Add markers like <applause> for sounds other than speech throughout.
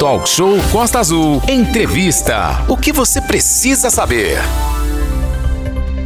Talk Show Costa Azul. Entrevista. O que você precisa saber?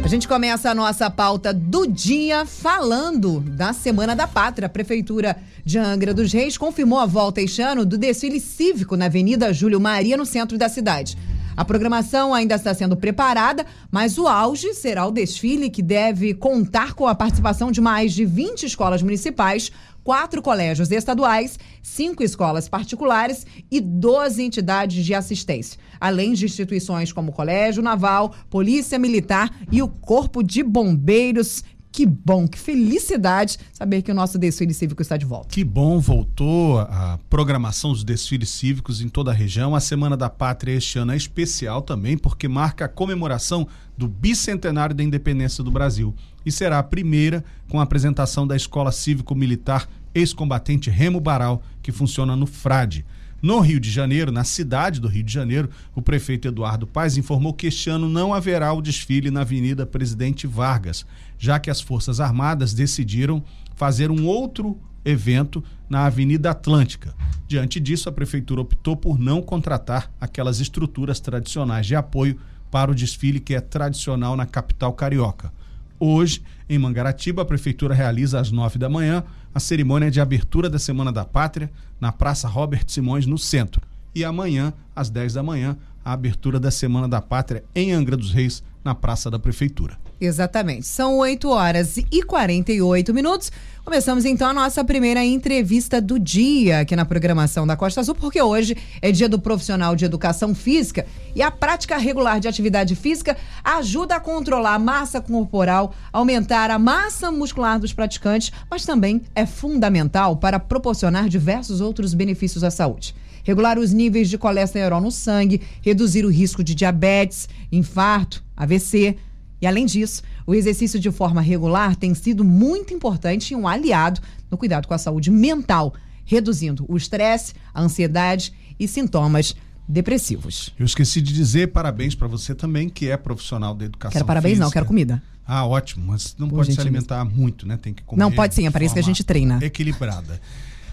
A gente começa a nossa pauta do dia falando da Semana da Pátria. A Prefeitura de Angra dos Reis confirmou a volta este ano do desfile cívico na Avenida Júlio Maria, no centro da cidade. A programação ainda está sendo preparada, mas o auge será o desfile que deve contar com a participação de mais de 20 escolas municipais, quatro colégios estaduais, cinco escolas particulares e 12 entidades de assistência, além de instituições como Colégio Naval, Polícia Militar e o Corpo de Bombeiros que bom, que felicidade saber que o nosso desfile cívico está de volta. Que bom, voltou a programação dos desfiles cívicos em toda a região. A Semana da Pátria este ano é especial também, porque marca a comemoração do bicentenário da independência do Brasil. E será a primeira com a apresentação da Escola Cívico-Militar Ex-Combatente Remo Baral, que funciona no Frade. No Rio de Janeiro, na cidade do Rio de Janeiro, o prefeito Eduardo Paes informou que este ano não haverá o desfile na Avenida Presidente Vargas, já que as Forças Armadas decidiram fazer um outro evento na Avenida Atlântica. Diante disso, a prefeitura optou por não contratar aquelas estruturas tradicionais de apoio para o desfile que é tradicional na capital carioca. Hoje, em Mangaratiba, a prefeitura realiza às nove da manhã a cerimônia de abertura da Semana da Pátria na Praça Robert Simões, no centro. E amanhã, às dez da manhã, a abertura da Semana da Pátria em Angra dos Reis, na Praça da Prefeitura. Exatamente. São 8 horas e 48 minutos. Começamos então a nossa primeira entrevista do dia aqui na programação da Costa Azul, porque hoje é dia do profissional de educação física e a prática regular de atividade física ajuda a controlar a massa corporal, aumentar a massa muscular dos praticantes, mas também é fundamental para proporcionar diversos outros benefícios à saúde regular os níveis de colesterol no sangue, reduzir o risco de diabetes, infarto, AVC, e além disso, o exercício de forma regular tem sido muito importante e um aliado no cuidado com a saúde mental, reduzindo o estresse, a ansiedade e sintomas depressivos. Eu esqueci de dizer parabéns para você também, que é profissional da educação Quero parabéns física. não, quero comida. Ah, ótimo, mas não Por pode se alimentar muito, né? Tem que comer. Não pode sim, é para isso que a gente treina. Equilibrada.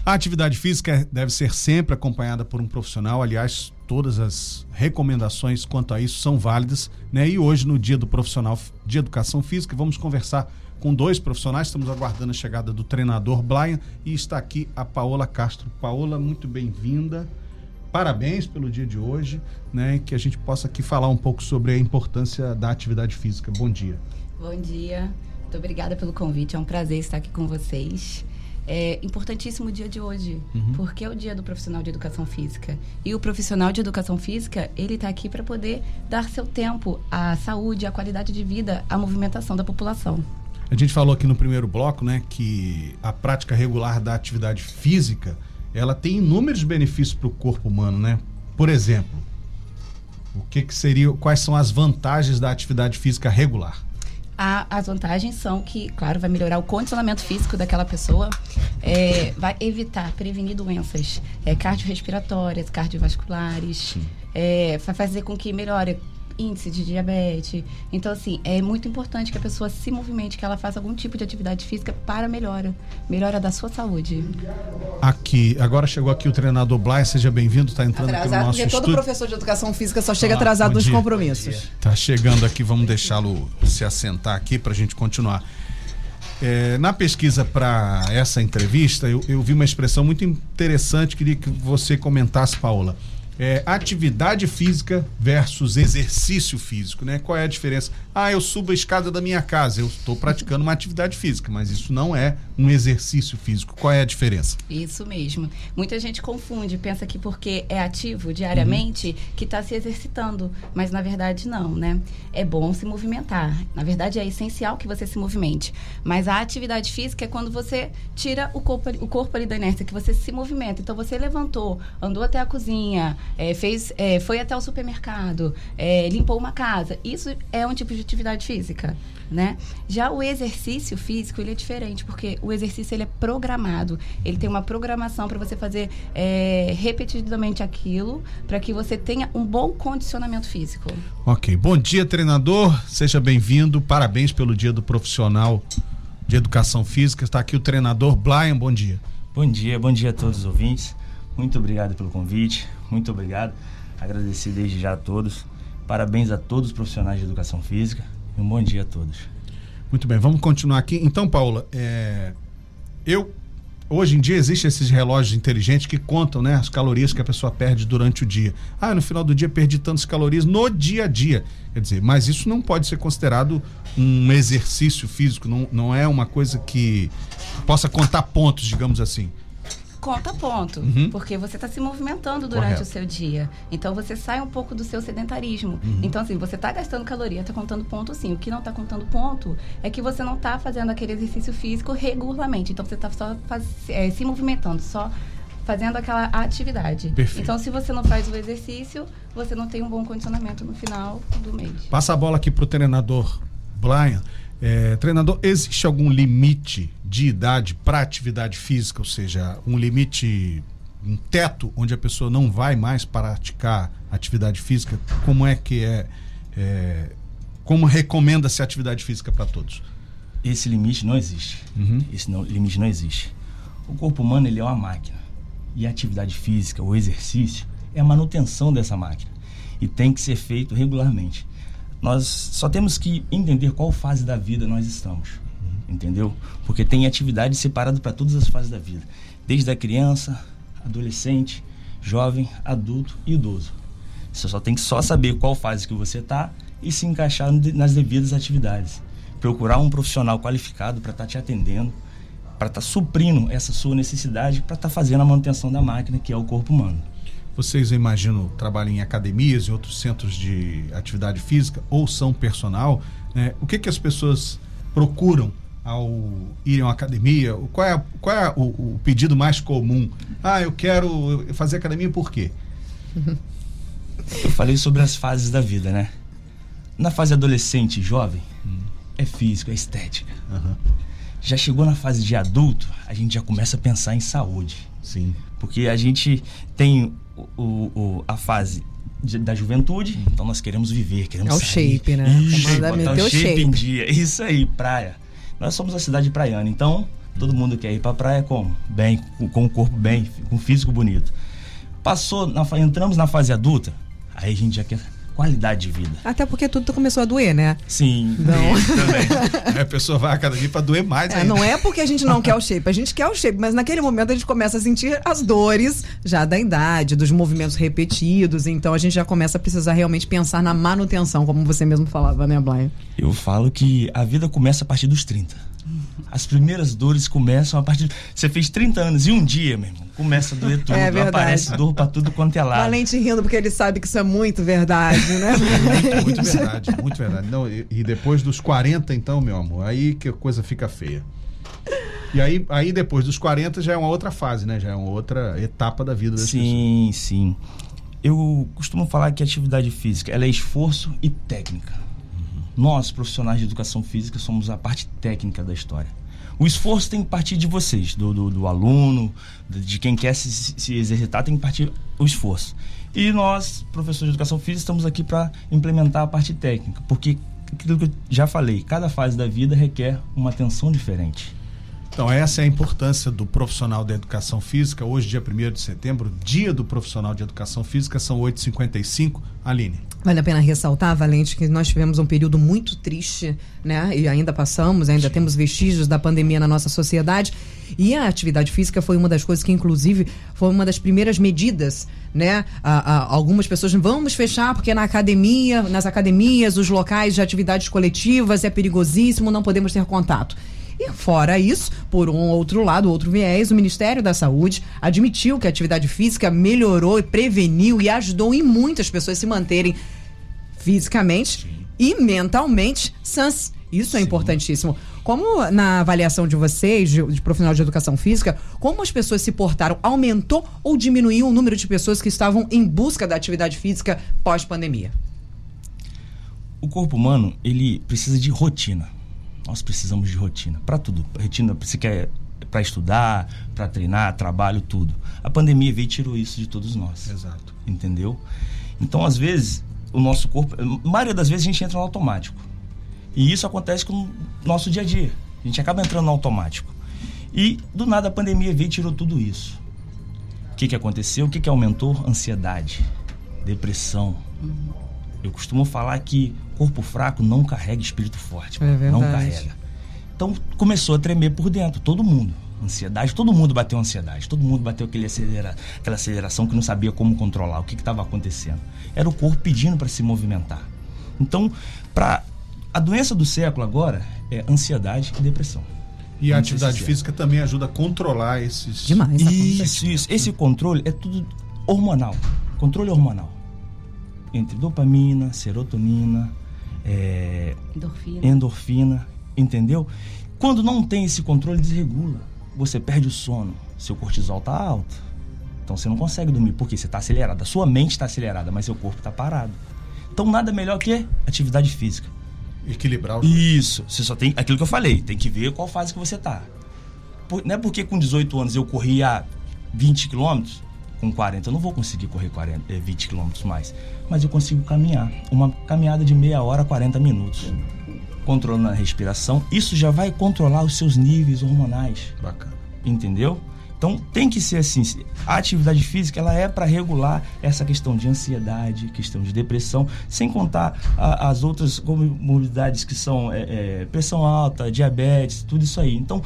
A atividade física deve ser sempre acompanhada por um profissional. Aliás, todas as recomendações quanto a isso são válidas. Né? E hoje, no dia do profissional de educação física, vamos conversar com dois profissionais. Estamos aguardando a chegada do treinador Brian e está aqui a Paola Castro. Paola, muito bem-vinda. Parabéns pelo dia de hoje, né? Que a gente possa aqui falar um pouco sobre a importância da atividade física. Bom dia. Bom dia. Muito obrigada pelo convite. É um prazer estar aqui com vocês é importantíssimo o dia de hoje, uhum. porque é o dia do profissional de educação física. E o profissional de educação física, ele está aqui para poder dar seu tempo à saúde, à qualidade de vida, à movimentação da população. A gente falou aqui no primeiro bloco, né, que a prática regular da atividade física, ela tem inúmeros benefícios para o corpo humano, né? Por exemplo, o que, que seria, quais são as vantagens da atividade física regular? A, as vantagens são que, claro, vai melhorar o condicionamento físico daquela pessoa, é, vai evitar, prevenir doenças é, cardiorrespiratórias, cardiovasculares, é, vai fazer com que melhore índice de diabetes. Então, assim, é muito importante que a pessoa se movimente, que ela faça algum tipo de atividade física para melhora, melhora da sua saúde. Aqui, agora chegou aqui o treinador Blay, seja bem-vindo, está entrando atrasado, aqui no nosso porque estúdio. todo professor de educação física só chega atrasado nos compromissos. Está chegando aqui, vamos deixá-lo se assentar aqui para a gente continuar. É, na pesquisa para essa entrevista, eu, eu vi uma expressão muito interessante, queria que você comentasse, Paula é, atividade física versus exercício físico, né? Qual é a diferença? Ah, eu subo a escada da minha casa, eu estou praticando uma atividade física, mas isso não é um exercício físico. Qual é a diferença? Isso mesmo. Muita gente confunde, pensa que porque é ativo diariamente uhum. que está se exercitando, mas na verdade não, né? É bom se movimentar. Na verdade é essencial que você se movimente, mas a atividade física é quando você tira o corpo, o corpo ali da inércia, que você se movimenta. Então você levantou, andou até a cozinha, é, fez, é, foi até o supermercado, é, limpou uma casa. Isso é um tipo de atividade física, né? Já o exercício físico, ele é diferente, porque o exercício ele é programado. Ele tem uma programação para você fazer é, repetidamente aquilo, para que você tenha um bom condicionamento físico. Ok. Bom dia, treinador. Seja bem-vindo. Parabéns pelo dia do profissional de educação física. Está aqui o treinador Brian. Bom dia. Bom dia, bom dia a todos os ouvintes. Muito obrigado pelo convite. Muito obrigado. Agradecer desde já a todos. Parabéns a todos os profissionais de educação física e um bom dia a todos. Muito bem, vamos continuar aqui. Então, Paula, é, eu hoje em dia existem esses relógios inteligentes que contam né, as calorias que a pessoa perde durante o dia. Ah, no final do dia perdi tantas calorias no dia a dia. Quer dizer, mas isso não pode ser considerado um exercício físico, não, não é uma coisa que possa contar pontos, digamos assim conta ponto, uhum. porque você está se movimentando durante Correto. o seu dia. Então você sai um pouco do seu sedentarismo. Uhum. Então assim, você está gastando caloria, está contando ponto sim. O que não está contando ponto é que você não está fazendo aquele exercício físico regularmente. Então você está só faz, é, se movimentando, só fazendo aquela atividade. Perfeito. Então, se você não faz o exercício, você não tem um bom condicionamento no final do mês. Passa a bola aqui para o treinador Brian. É, treinador, existe algum limite de idade para atividade física, ou seja, um limite, um teto onde a pessoa não vai mais praticar atividade física? Como é que é, é como recomenda-se a atividade física para todos? Esse limite não existe. Uhum. Esse não, limite não existe. O corpo humano ele é uma máquina e a atividade física, o exercício, é a manutenção dessa máquina e tem que ser feito regularmente. Nós só temos que entender qual fase da vida nós estamos, entendeu? Porque tem atividade separada para todas as fases da vida, desde a criança, adolescente, jovem, adulto e idoso. Você só tem que só saber qual fase que você está e se encaixar nas devidas atividades. Procurar um profissional qualificado para estar tá te atendendo, para estar tá suprindo essa sua necessidade, para estar tá fazendo a manutenção da máquina que é o corpo humano. Vocês, eu imagino, trabalham em academias e outros centros de atividade física ou são personal. Né? O que, que as pessoas procuram ao irem à academia? Qual é, qual é o, o, pedido mais comum? Ah, eu quero fazer academia por quê? Eu falei sobre as fases da vida, né? Na fase adolescente e jovem, hum. é físico, é estética. Uhum. Já chegou na fase de adulto, a gente já começa a pensar em saúde. Sim. Porque a gente tem o, o, a fase de, da juventude, então nós queremos viver, queremos É o sair. shape, né? Isso, botar o shape, shape em dia. <laughs> Isso aí, praia. Nós somos a cidade praiana, então todo mundo quer ir pra praia como? Bem, com o corpo bem, com o físico bonito. Passou, na, entramos na fase adulta, aí a gente já quer qualidade de vida. Até porque tudo começou a doer, né? Sim, não. <laughs> também. a pessoa vai a cada dia para doer mais é, Não é porque a gente não quer o shape, a gente quer o shape, mas naquele momento a gente começa a sentir as dores já da idade, dos movimentos repetidos, então a gente já começa a precisar realmente pensar na manutenção, como você mesmo falava, né, Brian? Eu falo que a vida começa a partir dos 30. As primeiras dores começam a partir. Você fez 30 anos e um dia, meu irmão, começa a doer tudo. É verdade. Aparece dor pra tudo quanto é lado. Valente rindo porque ele sabe que isso é muito verdade, né? <laughs> muito, muito verdade, muito verdade. Não, e, e, depois dos 40, então, meu amor, aí que a coisa fica feia. E aí, aí depois dos 40 já é uma outra fase, né? Já é uma outra etapa da vida das sim, pessoas. Sim, sim. Eu costumo falar que a atividade física ela é esforço e técnica. Nós, profissionais de educação física, somos a parte técnica da história. O esforço tem que partir de vocês, do, do, do aluno, de quem quer se, se, exercitar, tem que partir o esforço. E nós, professores de educação física, estamos aqui para implementar a parte técnica, porque aquilo que eu já falei, cada fase da vida requer uma atenção diferente. Então, essa é a importância do profissional da educação física. Hoje, dia 1 de setembro, dia do profissional de educação física, são 8h55. Aline. Vale a pena ressaltar, Valente, que nós tivemos um período muito triste, né? E ainda passamos, ainda temos vestígios da pandemia na nossa sociedade. E a atividade física foi uma das coisas que, inclusive, foi uma das primeiras medidas, né? algumas pessoas vamos fechar porque na academia, nas academias, os locais de atividades coletivas é perigosíssimo, não podemos ter contato. E fora isso, por um outro lado, outro viés, o Ministério da Saúde admitiu que a atividade física melhorou e preveniu e ajudou em muitas pessoas se manterem fisicamente e mentalmente sãs. Isso é Sim. importantíssimo. Como na avaliação de vocês, de, de, profissional de educação física, como as pessoas se portaram? Aumentou ou diminuiu o número de pessoas que estavam em busca da atividade física pós-pandemia? O corpo humano, ele precisa de rotina. Nós precisamos de rotina para tudo. Rotina, você quer para estudar, para treinar, trabalho, tudo. A pandemia veio e tirou isso de todos nós. Exato. Entendeu? Então, às vezes, o nosso corpo, a maioria das vezes a gente entra no automático. E isso acontece com o nosso dia a dia. A gente acaba entrando no automático. E do nada a pandemia veio e tirou tudo isso. O que, que aconteceu? O que, que aumentou? Ansiedade, depressão. Eu costumo falar que corpo fraco não carrega espírito forte. É verdade. Não carrega. Então começou a tremer por dentro, todo mundo. Ansiedade, todo mundo bateu ansiedade, todo mundo bateu aquele acelera, aquela aceleração que não sabia como controlar, o que estava acontecendo. Era o corpo pedindo para se movimentar. Então, para a doença do século agora é ansiedade e depressão. E a atividade sinceros. física também ajuda a controlar esses. Demais. Isso, isso. Esse controle é tudo hormonal. Controle hormonal. Entre dopamina, serotonina, é, Endorfina. endorfina, entendeu? Quando não tem esse controle, desregula. Você perde o sono, seu cortisol tá alto. Então você não consegue dormir, porque você está acelerado. A sua mente está acelerada, mas seu corpo está parado. Então nada melhor que atividade física. Equilibrar os. Isso. Você só tem aquilo que eu falei, tem que ver qual fase que você tá. Por- não é porque com 18 anos eu corria 20 quilômetros, com 40 eu não vou conseguir correr 40, eh, 20 quilômetros mais. Mas eu consigo caminhar. Uma caminhada de meia hora, 40 minutos. Controlando a respiração, isso já vai controlar os seus níveis hormonais Bacana. entendeu? Então tem que ser assim. A atividade física ela é para regular essa questão de ansiedade, questão de depressão, sem contar a- as outras comorbidades que são é, é, pressão alta, diabetes, tudo isso aí. Então,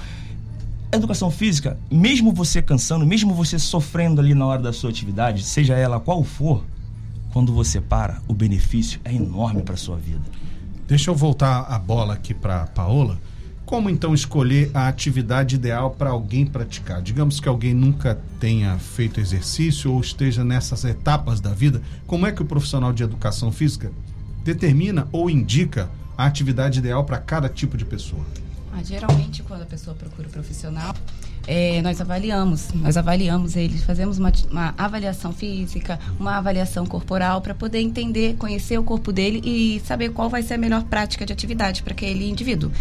educação física, mesmo você cansando, mesmo você sofrendo ali na hora da sua atividade, seja ela qual for, quando você para, o benefício é enorme para sua vida. Deixa eu voltar a bola aqui para Paola. Como então escolher a atividade ideal para alguém praticar? Digamos que alguém nunca tenha feito exercício ou esteja nessas etapas da vida, como é que o profissional de educação física determina ou indica a atividade ideal para cada tipo de pessoa? Ah, geralmente, quando a pessoa procura o profissional, é, nós avaliamos, nós avaliamos eles, fazemos uma, uma avaliação física, uma avaliação corporal para poder entender, conhecer o corpo dele e saber qual vai ser a melhor prática de atividade para aquele indivíduo.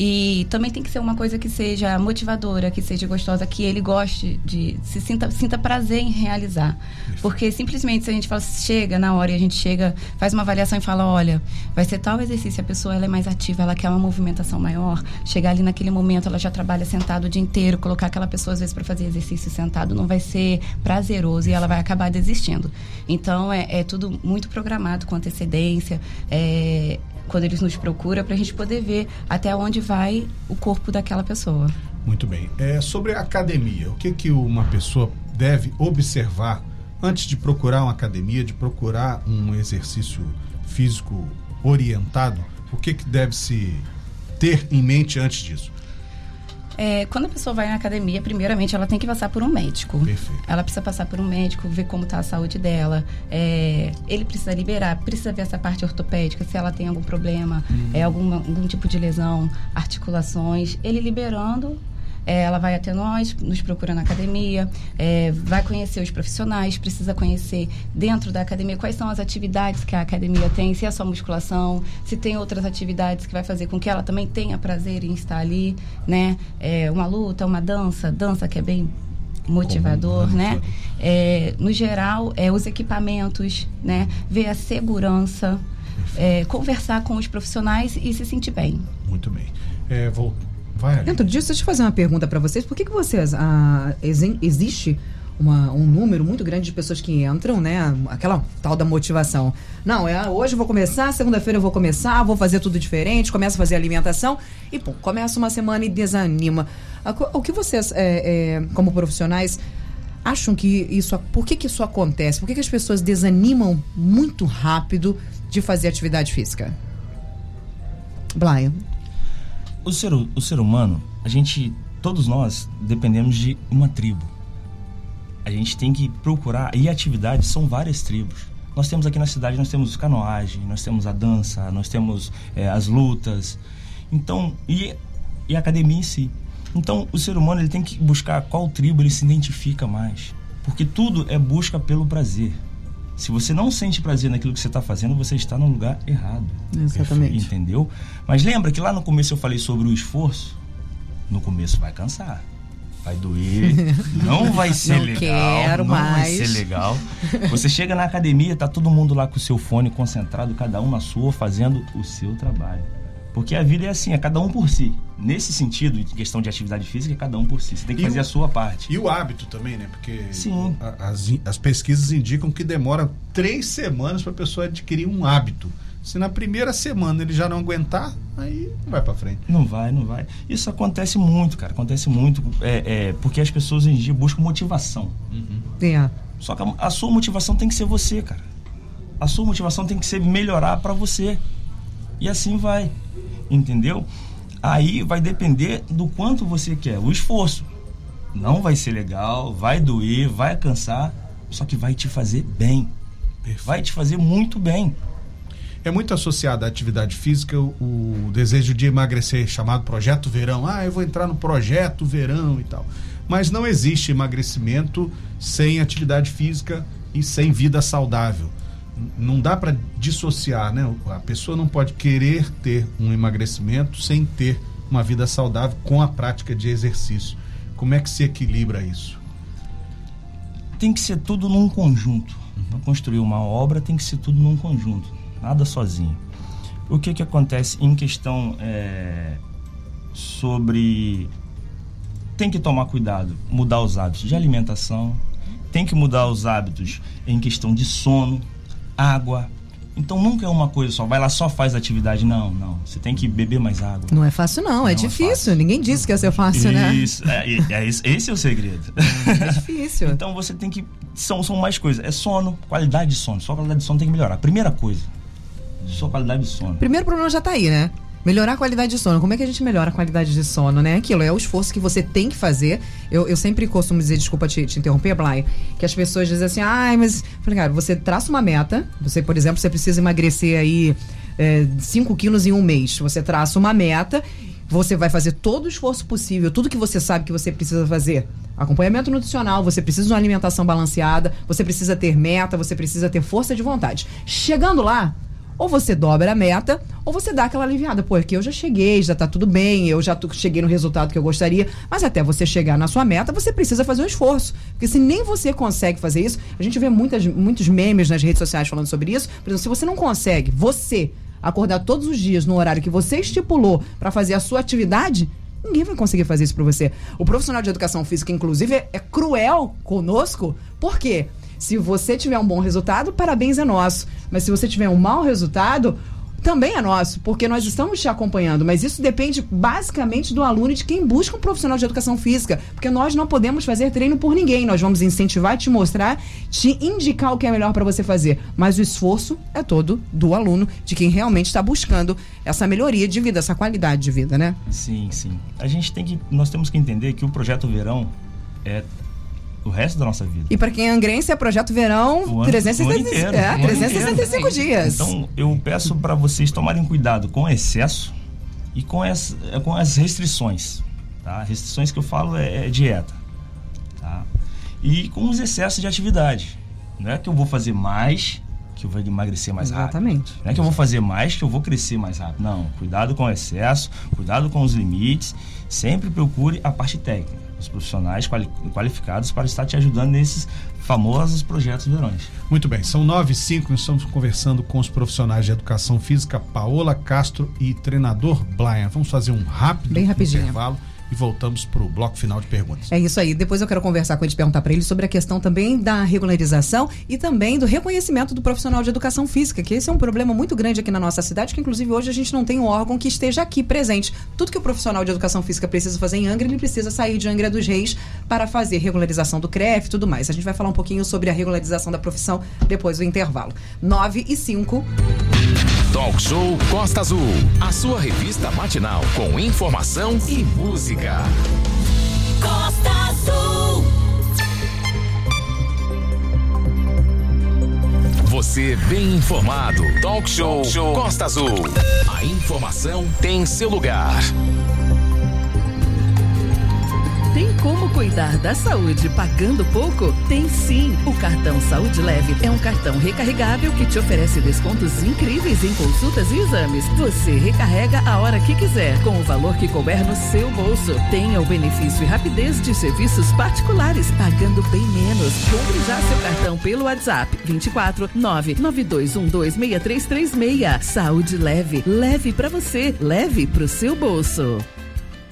E também tem que ser uma coisa que seja motivadora, que seja gostosa, que ele goste de se sinta, sinta prazer em realizar. Porque simplesmente se a gente fala, chega na hora e a gente chega, faz uma avaliação e fala, olha, vai ser tal exercício, a pessoa ela é mais ativa, ela quer uma movimentação maior, chegar ali naquele momento, ela já trabalha sentado o dia inteiro, colocar aquela pessoa às vezes para fazer exercício sentado não vai ser prazeroso e ela vai acabar desistindo. Então é, é tudo muito programado com antecedência. É, quando eles nos procuram para a gente poder ver até onde vai o corpo daquela pessoa. Muito bem. É, sobre a academia, o que, que uma pessoa deve observar antes de procurar uma academia, de procurar um exercício físico orientado? O que, que deve se ter em mente antes disso? É, quando a pessoa vai na academia, primeiramente ela tem que passar por um médico. Perfeito. Ela precisa passar por um médico, ver como está a saúde dela. É, ele precisa liberar, precisa ver essa parte ortopédica, se ela tem algum problema, é, alguma, algum tipo de lesão, articulações. Ele liberando, é, ela vai até nós, nos procura na academia, é, vai conhecer os profissionais, precisa conhecer dentro da academia quais são as atividades que a academia tem, se é só musculação, se tem outras atividades que vai fazer com que ela também tenha prazer em estar ali, né? É, uma luta, uma dança, dança que é bem motivador, Comum, né? motivador. É, no geral, é, os equipamentos, né? Ver a segurança, é, conversar com os profissionais e se sentir bem. Muito bem. É, vou... Vai. Dentro disso, deixa eu fazer uma pergunta para vocês. Por que, que vocês. ah, exi- existe uma- um número muito grande de pessoas que entram, né? Aquela tal da motivação. Não, é hoje eu vou começar, segunda-feira eu vou começar, vou fazer tudo diferente, começa a fazer alimentação e, pô, começa uma semana e desanima. O que vocês, é, é, como profissionais, acham que isso. Por que, que isso acontece? Por que, que as pessoas desanimam muito rápido de fazer atividade física? Blaia. O ser, o ser humano, a gente, todos nós, dependemos de uma tribo. A gente tem que procurar, e atividades são várias tribos. Nós temos aqui na cidade, nós temos canoagem, nós temos a dança, nós temos eh, as lutas. Então, e, e a academia em si. Então, o ser humano ele tem que buscar qual tribo ele se identifica mais. Porque tudo é busca pelo prazer. Se você não sente prazer naquilo que você está fazendo, você está no lugar errado. Exatamente. Entendeu? Mas lembra que lá no começo eu falei sobre o esforço? No começo vai cansar. Vai doer, <laughs> não vai ser Não legal, quero não vai mais. ser legal. Você chega na academia, tá todo mundo lá com o seu fone concentrado, cada um na sua, fazendo o seu trabalho. Porque a vida é assim, é cada um por si. Nesse sentido, em questão de atividade física, é cada um por si. Você tem que E fazer o- a sua parte. E o hábito também, né? Porque Sim. a- as, as pesquisas indicam que demora três semanas para a pessoa adquirir um hábito. Se na primeira semana ele já não aguentar, aí não vai para frente. Não vai, não vai. Isso acontece muito, cara. Acontece muito. É, é, porque as pessoas hoje em dia buscam motivação. É. Só que a, a sua motivação tem que ser você, cara. A sua motivação tem que ser melhorar pra você. E assim vai. Entendeu? Aí vai depender do quanto você quer. O esforço. Não vai ser legal, vai doer, vai cansar, só que vai te fazer bem. Vai te fazer muito bem. É muito associado à atividade física o, desejo de emagrecer, chamado projeto verão. Ah, eu vou entrar no projeto verão e tal. Mas não existe emagrecimento sem atividade física e sem vida saudável. Não dá para dissociar, né? A pessoa não pode querer ter um emagrecimento sem ter uma vida saudável com a prática de exercício. Como é que se equilibra isso? tem que ser tudo num conjunto. Para construir uma obra tem que ser tudo num conjunto, nada sozinho. O que que acontece em questão é, sobre tem que tomar cuidado, mudar os hábitos de alimentação, tem que mudar os hábitos em questão de sono, água. Então nunca é uma coisa só, vai lá só faz atividade, não, não. Você tem que beber mais água. Não é fácil, não. é Não é difícil. fácil. Ninguém disse que ia ser fácil, né? Isso, é, é, é esse é o segredo. É difícil. <laughs> Então você tem que. São, são mais coisas. É sono, qualidade de sono. Sua qualidade de sono tem que melhorar. Primeira coisa. Sua qualidade de sono. Primeiro problema já tá aí, né? Melhorar a qualidade de sono. Como é que a gente melhora a qualidade de sono, né? Aquilo é o esforço que você tem que fazer. Eu, eu sempre costumo dizer, desculpa te, te interromper, Blay, que as pessoas dizem assim, ai, mas. Falei, cara, você traça uma meta. Você, por exemplo, você precisa emagrecer aí 5 quilos em um mês. Você traça uma meta. Você vai fazer todo o esforço possível, tudo que você sabe que você precisa fazer. Acompanhamento nutricional, você precisa de uma alimentação balanceada, você precisa ter meta, você precisa ter força de vontade. Chegando lá, ou você dobra a meta, ou você dá aquela aliviada. Pô, aqui eu já cheguei, já tá tudo bem, eu já cheguei no resultado que eu gostaria. Mas até você chegar na sua meta, você precisa fazer um esforço. Porque se nem você consegue fazer isso, a gente vê muitas, muitos memes nas redes sociais falando sobre isso. Por exemplo, se você não consegue, você, acordar todos os dias no horário que você estipulou para fazer a sua atividade, Ninguém vai conseguir fazer isso pra você. O profissional de educação física, inclusive, é, é cruel conosco. Por quê? Se você tiver um bom resultado, parabéns é nosso. Mas se você tiver um mau resultado, também é nosso, porque nós estamos te acompanhando. Mas isso depende basicamente do aluno e de quem busca um profissional de educação física. Porque nós não podemos fazer treino por ninguém. Nós vamos incentivar, te mostrar, te indicar o que é melhor para você fazer. Mas o esforço é todo do aluno, de quem realmente está buscando essa melhoria de vida, essa qualidade de vida, né? Sim, sim. A gente tem que. Nós temos que entender que o projeto verão é o resto da nossa vida. E para quem é angrense, é projeto verão O ano- 365, o ano inteiro, é, o ano 365 dias. Então, eu peço para vocês tomarem cuidado com o excesso e com as, com as restrições. Tá? Restrições que eu falo é, é dieta. Tá? E com os excessos de atividade. Não é que eu vou fazer mais que eu vou emagrecer mais rápido. Exatamente. Não é que eu vou fazer mais que eu vou crescer mais rápido. Não, cuidado com o excesso, cuidado com os limites. Sempre procure a parte técnica. Os profissionais quali- qualificados para estar te ajudando nesses famosos projetos verões. Muito bem, são nove e cinco, nós estamos conversando com os profissionais de educação física, Paola Castro e treinador Brian. Vamos fazer um rápido Bem rapidinho. intervalo e voltamos para o bloco final de perguntas. É isso aí. Depois eu quero conversar com ele, perguntar para ele sobre a questão também da regularização e também do reconhecimento do profissional de educação física, que esse é um problema muito grande aqui na nossa cidade, que inclusive hoje a gente não tem um órgão que esteja aqui presente. Tudo que o profissional de educação física precisa fazer em Angra, ele precisa sair de Angra dos Reis para fazer regularização do CREF e tudo mais. A gente vai falar um pouquinho sobre a regularização da profissão depois do intervalo. 9 e 5. Talk Show Costa Azul. A sua revista matinal com informação e música. Costa Azul. Você bem informado. Talk Show, Costa Azul. A informação tem seu lugar. Tem como cuidar da saúde pagando pouco? Tem sim! O cartão Saúde Leve é um cartão recarregável que te oferece descontos incríveis em consultas e exames. Você recarrega a hora que quiser, com o valor que couber no seu bolso. Tenha o benefício e rapidez de serviços particulares, pagando bem menos. Compre já seu cartão pelo WhatsApp 24 992126336. Saúde Leve. Leve para você, leve pro seu bolso.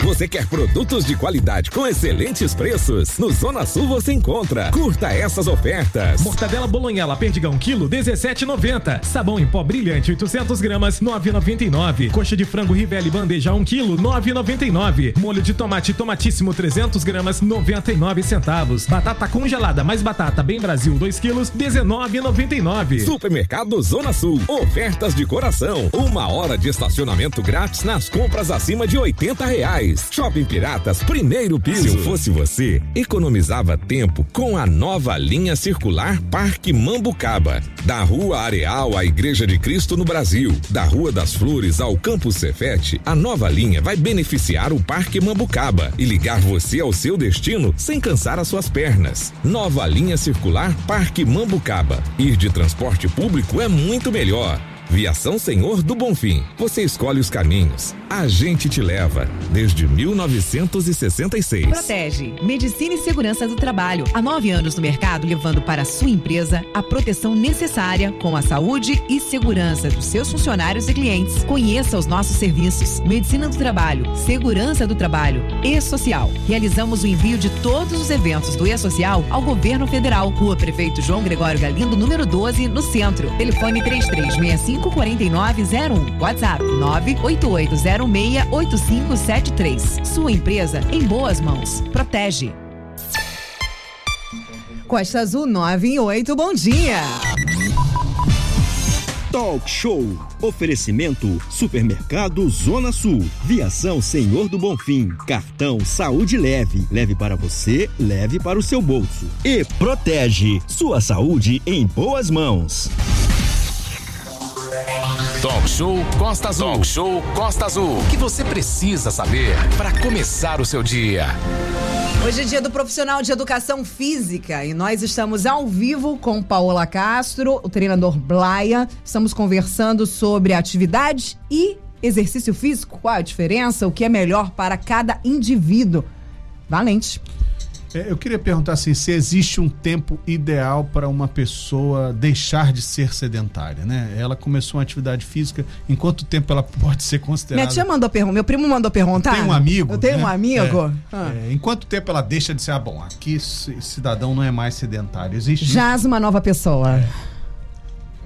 Você quer produtos de qualidade com excelentes preços? No Zona Sul você encontra. Curta essas ofertas. Mortadela bolonhela perdigão quilo 17,90. Sabão em pó brilhante 800 gramas 9,99. Coxa de frango Rivelli bandeja 1 quilo 9,99. Molho de tomate tomatíssimo 300 gramas 99 centavos. Batata congelada mais batata bem Brasil 2 quilos 19,99. Supermercado Zona Sul. Ofertas de coração. Uma hora de estacionamento grátis nas compras acima de 80 reais. Shopping Piratas, primeiro piso. Se fosse você, economizava tempo com a nova linha circular Parque Mambucaba. Da Rua Areal à Igreja de Cristo no Brasil, da Rua das Flores ao Campus Cefete, a nova linha vai beneficiar o Parque Mambucaba e ligar você ao seu destino sem cansar as suas pernas. Nova linha circular Parque Mambucaba. Ir de transporte público é muito melhor. Viação Senhor do Bonfim. Você escolhe os caminhos. A gente te leva. Desde 1966. Protege. Medicina e Segurança do Trabalho. Há nove anos no mercado, levando para sua empresa a proteção necessária com a saúde e segurança dos seus funcionários e clientes. Conheça os nossos serviços. Medicina do Trabalho, Segurança do Trabalho e Social. Realizamos o envio de todos os eventos do E-Social ao Governo Federal. Rua Prefeito João Gregório Galindo, número 12, no centro. Telefone 3365 4901. WhatsApp 98806 8573. Sua empresa em boas mãos. Protege. Costa Azul 9 em 8, bom dia. Talk Show. Oferecimento Supermercado Zona Sul. Viação Senhor do Bonfim. Cartão Saúde Leve. Leve para você, leve para o seu bolso. E protege. Sua saúde em boas mãos. Talk Show Costa Azul. Talk Show Costa Azul. O que você precisa saber para começar o seu dia? Hoje é dia do profissional de educação física e nós estamos ao vivo com Paola Castro, o treinador Blaia. Estamos conversando sobre atividade e exercício físico, qual a diferença, o que é melhor para cada indivíduo. Valente. É, eu queria perguntar assim, se existe um tempo ideal para uma pessoa deixar de ser sedentária, né? Ela começou uma atividade física, em quanto tempo ela pode ser considerada? Minha tia mandou perguntar, meu primo mandou perguntar. Tem um amigo. Eu tenho né? um amigo. É, Ah. é, em quanto tempo ela deixa de ser, ah, bom, aqui cidadão não é mais sedentário? Existe, Jaz uma nova pessoa.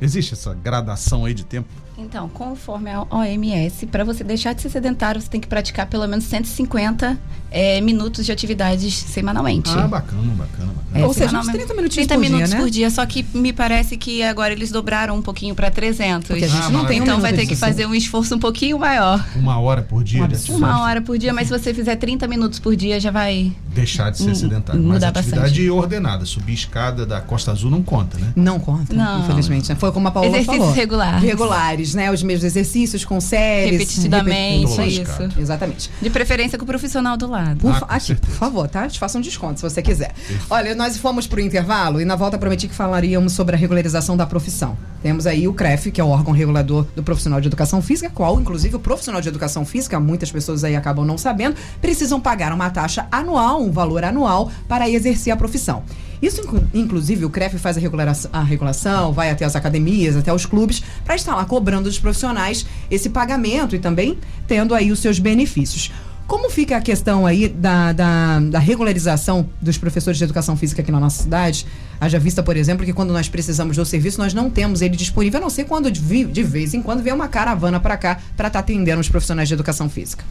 existe essa gradação aí de tempo? Então, conforme a OMS, para você deixar de ser sedentário, você tem que praticar pelo menos 150 eh, minutos de atividades semanalmente. Ah, bacana, bacana, bacana. É, Ou seja, uns semanalmente. 30 minutinhos 30 por dia, minutos né? por dia, só que me parece que agora eles dobraram um pouquinho para 300. Porque a gente Ah, não tem então vai ter que fazer um esforço um pouquinho maior. Uma hora por dia Um de absurdo. atividade? Uma hora por dia, mas se você fizer 30 minutos por dia, já vai. Deixar de ser sedentário. mudar Mas atividade bastante. ordenada. Subir escada da Costa Azul não conta, né? Não conta, Não. infelizmente. né? Foi como a Paola Exercícios falou. regulares. Regulares, né? Os mesmos exercícios com séries. Repetidamente, repetitivos. isso. Exatamente. De preferência com o profissional do lado. Por, Ah, aqui, por favor, tá? Te faça um desconto se você quiser. Olha, nós fomos pro intervalo e na volta prometi que falaríamos sobre a regularização da profissão. Temos aí o CREF, que é o órgão regulador do profissional de educação física, qual, inclusive, o profissional de educação física, muitas pessoas aí acabam não sabendo, precisam pagar uma taxa anual, um valor anual, para exercer a profissão. Isso, inclu- inclusive, o CREF faz a regulação, a regulação, vai até as academias, até os clubes, para estar lá cobrando dos profissionais esse pagamento e também tendo aí os seus benefícios. Como fica a questão aí da, da, da regularização dos professores de educação física aqui na nossa cidade? Haja vista, por exemplo, que quando nós precisamos do serviço, nós não temos ele disponível, a não ser quando de, vez em quando vem uma caravana para cá para estar atendendo os profissionais de educação física.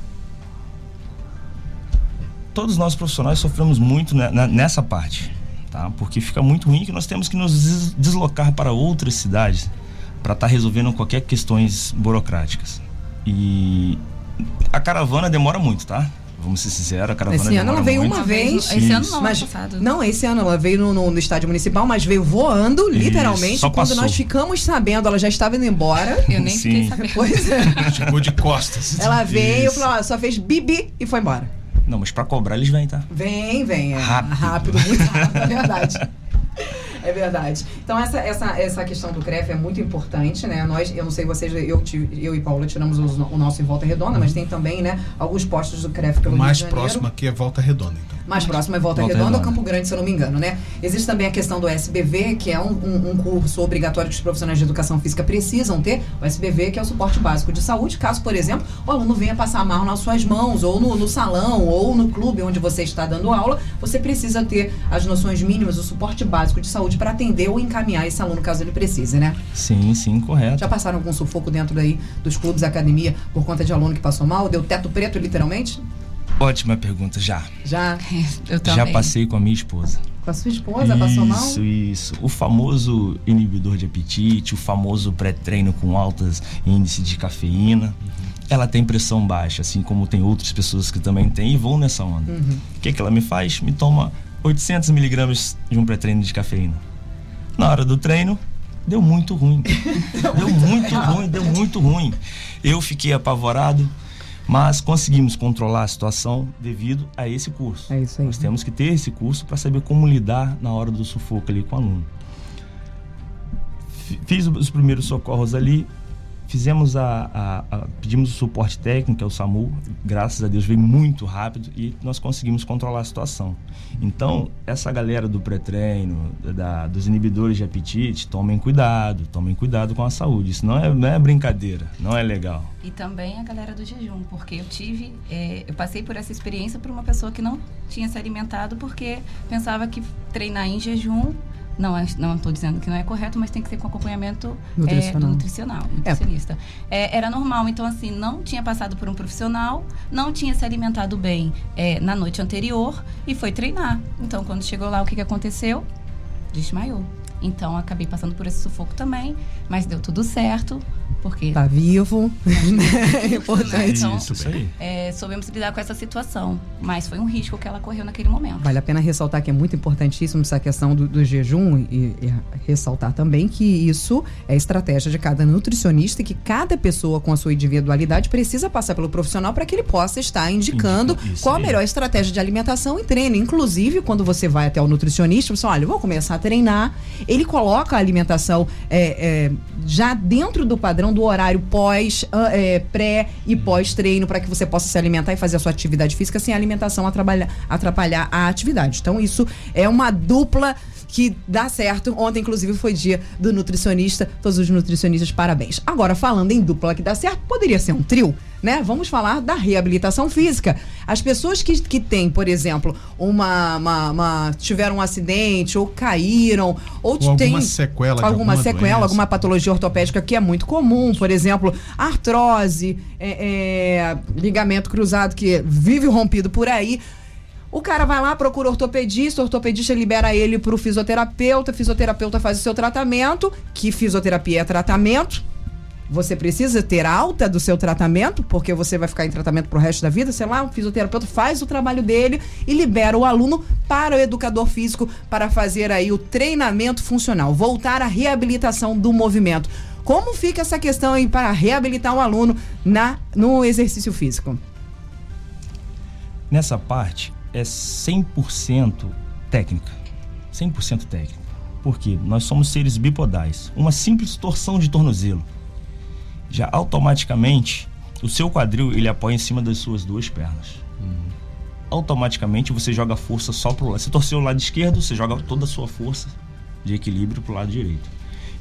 todos nós profissionais sofremos muito ne- ne- nessa parte, tá? Porque fica muito ruim que nós temos que nos des- deslocar para outras cidades para estar resolvendo qualquer questões burocráticas. E a caravana demora muito, tá? Vamos ser sinceros, a caravana Esse ano ela veio muito. uma vez. Esse ano Isso. não, Mas, passado. não, esse ano ela veio no, no- no estádio municipal, mas veio voando, literalmente. só Quando passou. nós ficamos sabendo, ela já estava indo embora. Eu nem fiquei Sim. sabendo. Pois é. Chegou de costas. Ela veio, Isso. falou, ó, só fez bibi e foi embora. Não, mas pra cobrar eles vêm, tá? Vem, vem. É Rápido. rápido muito rápido, é verdade. <laughs> É verdade. Então, essa, essa, essa questão do CREF é muito importante, né? Nós, eu não sei vocês, eu, eu e Paula tiramos os- o nosso em Volta Redonda, mas tem também, né, alguns postos do CREF pelo O mais Rio de Janeiro. próximo aqui é Volta Redonda, então. Mais próximo é Volta, Volta Redonda, ou Redonda. Campo Grande, se eu não me engano, né? Existe também a questão do SBV, que é um, um- um curso obrigatório que os profissionais de educação física precisam ter. O SBV, que é o suporte básico de saúde, caso, por exemplo, o aluno venha passar mal nas suas mãos, ou no, no salão, ou no clube onde você está dando aula, você precisa ter as noções mínimas, o suporte básico de saúde para atender ou encaminhar esse aluno caso ele precise, né? Sim, sim, correto. Já passaram algum sufoco dentro daí dos clubes, academia, por conta de aluno que passou mal? Deu teto preto, literalmente? Ótima pergunta, já. Já Eu Já passei com a minha esposa. com a sua esposa passou mal? Isso, isso. O famoso inibidor de apetite, o famoso pré-treino com altas índices de cafeína. Ela tem pressão baixa, assim como tem outras pessoas que também têm e vão nessa onda. O que, que ela me faz? Me toma 800 miligramas de um pré-treino de cafeína. Na hora do treino, deu muito ruim. <laughs> deu muito ruim, deu muito ruim. Eu fiquei apavorado, mas conseguimos controlar a situação devido a esse curso. É isso aí. Nós temos que ter esse curso para saber como lidar na hora do sufoco ali com o aluno. Fi- Fiz os primeiros socorros ali, fizemos a, a- a- pedimos o suporte técnico, é o SAMU, graças a Deus veio muito rápido e nós conseguimos controlar a situação. Então, essa galera do pré-treino, da- dos inibidores de apetite, tomem cuidado, tomem cuidado com a saúde. Isso não é, não é brincadeira, não é legal. E também a galera do jejum, porque eu tive, é, eu passei por essa experiência por uma pessoa que não tinha se alimentado porque pensava que treinar em jejum não é- não estou dizendo que não é correto, mas tem que ser com acompanhamento é, Nutricional. do nutricional, nutricionista. É, era normal, então assim não tinha passado por um profissional, não tinha se alimentado bem é, na noite anterior e foi treinar. Então quando chegou lá o que, que aconteceu? Desmaiou. Então acabei passando por esse sufoco também, mas deu tudo certo porque Tá vivo. <laughs> é importante. Então, Isso, isso aí. é, soubemos lidar com essa situação, mas foi um risco que ela correu naquele momento. Vale a pena ressaltar que é muito importantíssimo essa questão do, do jejum e, e ressaltar também que isso é estratégia de cada nutricionista e que cada pessoa com a sua individualidade precisa passar pelo profissional para que ele possa estar indicando Indica- isso qual a melhor estratégia de alimentação e treino. Inclusive, quando você vai até o nutricionista, você olha, eu vou começar a treinar, ele coloca a alimentação é, é, já dentro do padrão do horário pós, ah, é, pré e pós-treino, para que você possa se alimentar e fazer a sua atividade física sem a alimentação atrapalhar, atrapalhar a atividade. Então, isso é uma dupla que dá certo. Ontem, inclusive, foi dia do nutricionista. Todos os nutricionistas, parabéns. Agora, falando em dupla que dá certo, poderia ser um trio, né? Vamos falar da reabilitação física. As pessoas que, que têm, por exemplo, uma, uma- uma- tiveram um acidente ou caíram ou, Ou alguma têm sequela alguma alguma sequela, doença. alguma patologia ortopédica que é muito comum, por exemplo, artrose, é, é, ligamento cruzado que vive rompido por aí. O cara vai lá, procura ortopedista, o ortopedista libera ele pro fisioterapeuta, fisioterapeuta faz o seu tratamento, que fisioterapia é tratamento. Você precisa ter alta do seu tratamento, porque você vai ficar em tratamento pro resto da vida. Sei lá, o fisioterapeuta faz o trabalho dele e libera o aluno para o educador físico para fazer aí o treinamento funcional, voltar à reabilitação do movimento. Como fica essa questão aí para reabilitar um aluno na, no exercício físico? Nessa parte é 100% técnica. 100% técnica. Por quê? Nós somos seres bipodais. Uma simples torção de tornozelo já automaticamente o seu quadril ele apoia em cima das suas duas pernas. Automaticamente você joga força só pro lado. Você torceu o lado esquerdo, você joga toda a sua força de equilíbrio pro lado direito.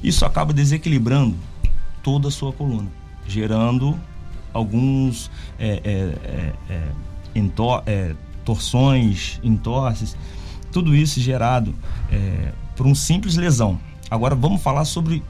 Isso acaba desequilibrando toda a sua coluna, gerando alguns é, é, é, é, entor- é, torções, entorces, tudo isso gerado é, por um simples lesão. Agora vamos falar sobre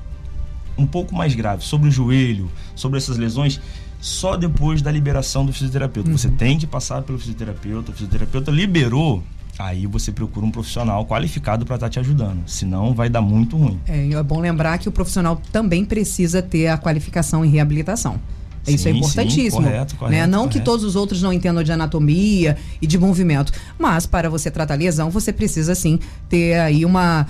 um pouco mais grave, sobre o joelho, sobre essas lesões, só depois da liberação do fisioterapeuta. Você tem que passar pelo fisioterapeuta, o fisioterapeuta liberou, aí você procura um profissional qualificado para estar te ajudando, senão vai dar muito ruim. É, é bom lembrar que o profissional também precisa ter a qualificação em reabilitação. Isso é Sim, importantíssimo. sim, correto, né? correto, Não que correto. todos os outros não entendam de anatomia e de movimento, mas para você tratar lesão, você precisa sim ter aí uma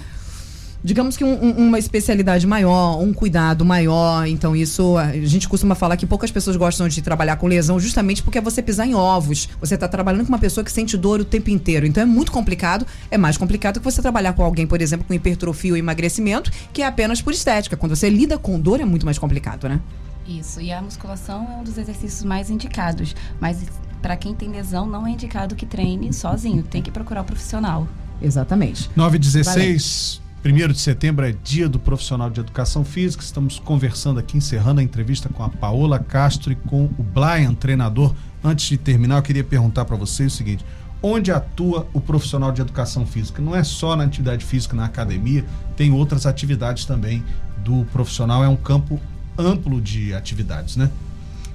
digamos que um- um- uma especialidade maior, um cuidado maior. Então, isso a gente costuma falar que poucas pessoas gostam de trabalhar com lesão justamente porque é você pisar em ovos. Você está trabalhando com uma pessoa que sente dor o tempo inteiro. Então é muito complicado. É mais complicado que você trabalhar com alguém, por exemplo, com hipertrofia ou emagrecimento, que é apenas por estética. Quando você lida com dor, é muito mais complicado, né? Isso, e a musculação é um dos exercícios mais indicados. Mas para quem tem lesão, não é indicado que treine sozinho. Tem que procurar o profissional. Exatamente. 9 e 16, 1 de setembro é dia do profissional de educação física. Estamos conversando aqui, encerrando a entrevista com a Paola Castro e com o Brian, treinador. Antes de terminar, eu queria perguntar para vocês o seguinte: onde atua o profissional de educação física? Não é só na atividade física, na academia, tem outras atividades também do profissional. É um campo amplo de atividades, né?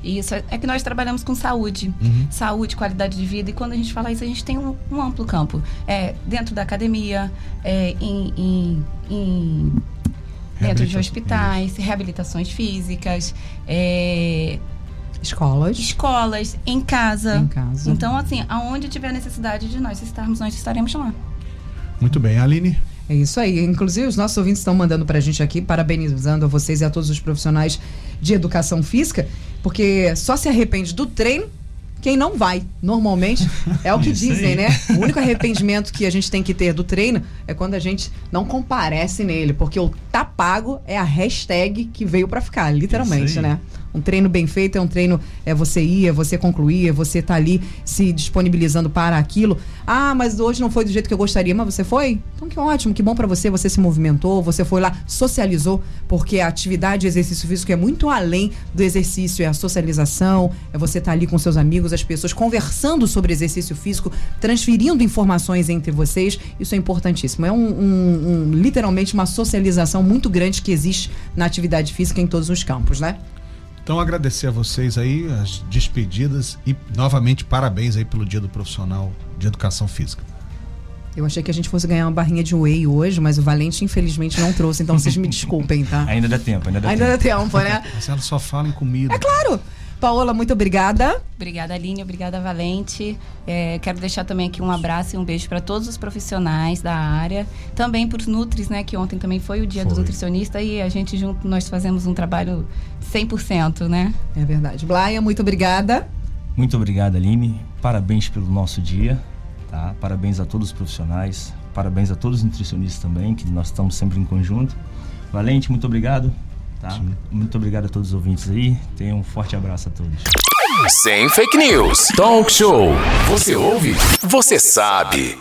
Isso, é que nós trabalhamos com saúde. Uhum. Saúde, qualidade de vida. E quando a gente fala isso, a gente tem um, um amplo campo. É, dentro da academia, é, em, em- em- dentro de hospitais, reabilitações físicas, é, Escolas. escolas, em casa. Em casa. Então, assim, aonde tiver necessidade de nós estarmos, nós estaremos lá. Muito bem, Aline. É isso aí. Inclusive, os nossos ouvintes estão mandando pra gente aqui, parabenizando a vocês e a todos os profissionais de educação física, porque só se arrepende do treino quem não vai. Normalmente, é o que <laughs> Isso dizem, aí. né? O único arrependimento que a gente tem que ter do treino é quando a gente não comparece nele, porque o tá pago é a hashtag que veio pra ficar, literalmente, né? Um treino bem feito é um treino, é você ir, é você concluir, é você tá ali se disponibilizando para aquilo. Ah, mas hoje não foi do jeito que eu gostaria, mas você foi? Então que ótimo, que bom para você, você se movimentou, você foi lá, socializou, porque a atividade exercício físico é muito além do exercício, é a socialização, é você estar ali com seus amigos, as pessoas conversando sobre exercício físico, transferindo informações entre vocês, isso é importantíssimo. É um, um- um- literalmente uma socialização muito grande que existe na atividade física em todos os campos, né? Então agradecer a vocês aí as despedidas e novamente parabéns aí pelo Dia do Profissional de Educação Física. Eu achei que a gente fosse ganhar uma barrinha de whey hoje, mas o Valente infelizmente não trouxe, então vocês me <laughs> desculpem, tá? Ainda dá tempo, ainda dá Ainda dá tempo. tempo, né? Mas ela só fala em comida. É claro! Paola, muito obrigada. Obrigada, Aline. Obrigada, Valente. É, quero deixar também aqui um abraço e um beijo para todos os profissionais da área. Também para os Nutris, né? Que ontem também foi o dia do Foi. nutricionista e a gente junto, nós fazemos um trabalho 100%, né? É verdade. Blaia, muito obrigada. Muito obrigado, Aline. Parabéns pelo nosso dia. Tá? Parabéns a todos os profissionais. Parabéns a todos os nutricionistas também, que nós estamos sempre em conjunto. Valente, muito obrigado. Tá? Muito obrigado a todos os ouvintes aí. Tenham um forte abraço a todos. Sem fake news. Talk show. Você ouve? Você sabe.